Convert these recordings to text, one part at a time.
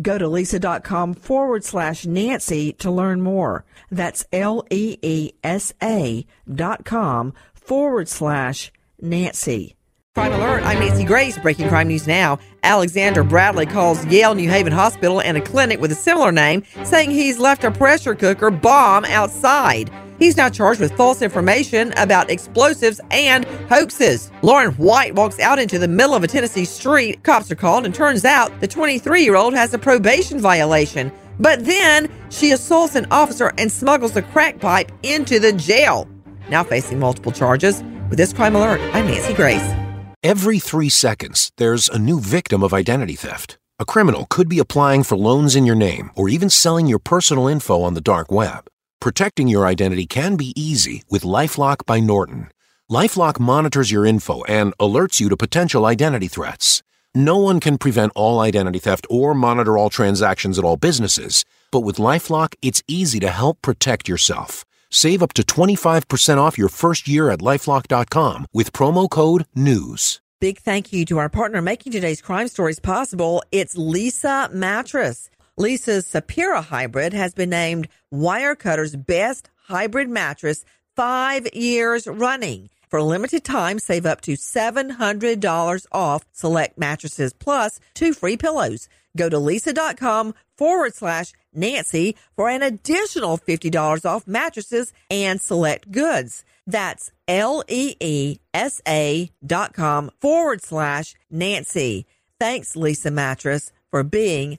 Go to leesa.com forward slash Nancy to learn more. That's L E E S A dot com forward slash Nancy. Crime Alert, I'm Nancy Grace. Breaking crime news now. Alexander Bradley calls Yale New Haven Hospital and a clinic with a similar name, saying he's left a pressure cooker bomb outside. He's now charged with false information about explosives and hoaxes. Lauren White walks out into the middle of a Tennessee street. Cops are called, and turns out the 23 year old has a probation violation. But then she assaults an officer and smuggles a crack pipe into the jail. Now facing multiple charges. With this crime alert, I'm Nancy Grace. Every three seconds, there's a new victim of identity theft. A criminal could be applying for loans in your name or even selling your personal info on the dark web. Protecting your identity can be easy with Lifelock by Norton. Lifelock monitors your info and alerts you to potential identity threats. No one can prevent all identity theft or monitor all transactions at all businesses, but with Lifelock, it's easy to help protect yourself. Save up to 25% off your first year at lifelock.com with promo code NEWS. Big thank you to our partner making today's crime stories possible. It's Leesa Mattress. Leesa's Sapira hybrid has been named Wirecutter's best hybrid mattress five years running. For a limited time, save up to $700 off select mattresses plus two free pillows. Go to leesa.com forward slash Nancy for an additional $50 off mattresses and select goods. That's L-E-E-S-A dot com forward slash Nancy. Thanks, Leesa Mattress, for being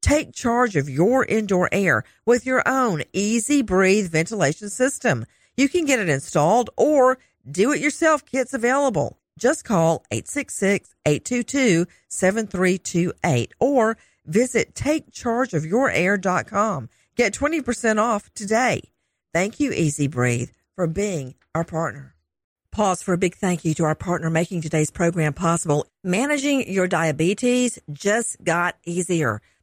Take charge of your indoor air with your own EZ Breathe ventilation system. You can get it installed or do it yourself kits available. Just call 866-822-7328 or visit takechargeofyourair.com. Get 20% off today. Thank you, EZ Breathe, for being our partner. Pause for a big thank you to our partner making today's program possible. Managing your diabetes just got easier.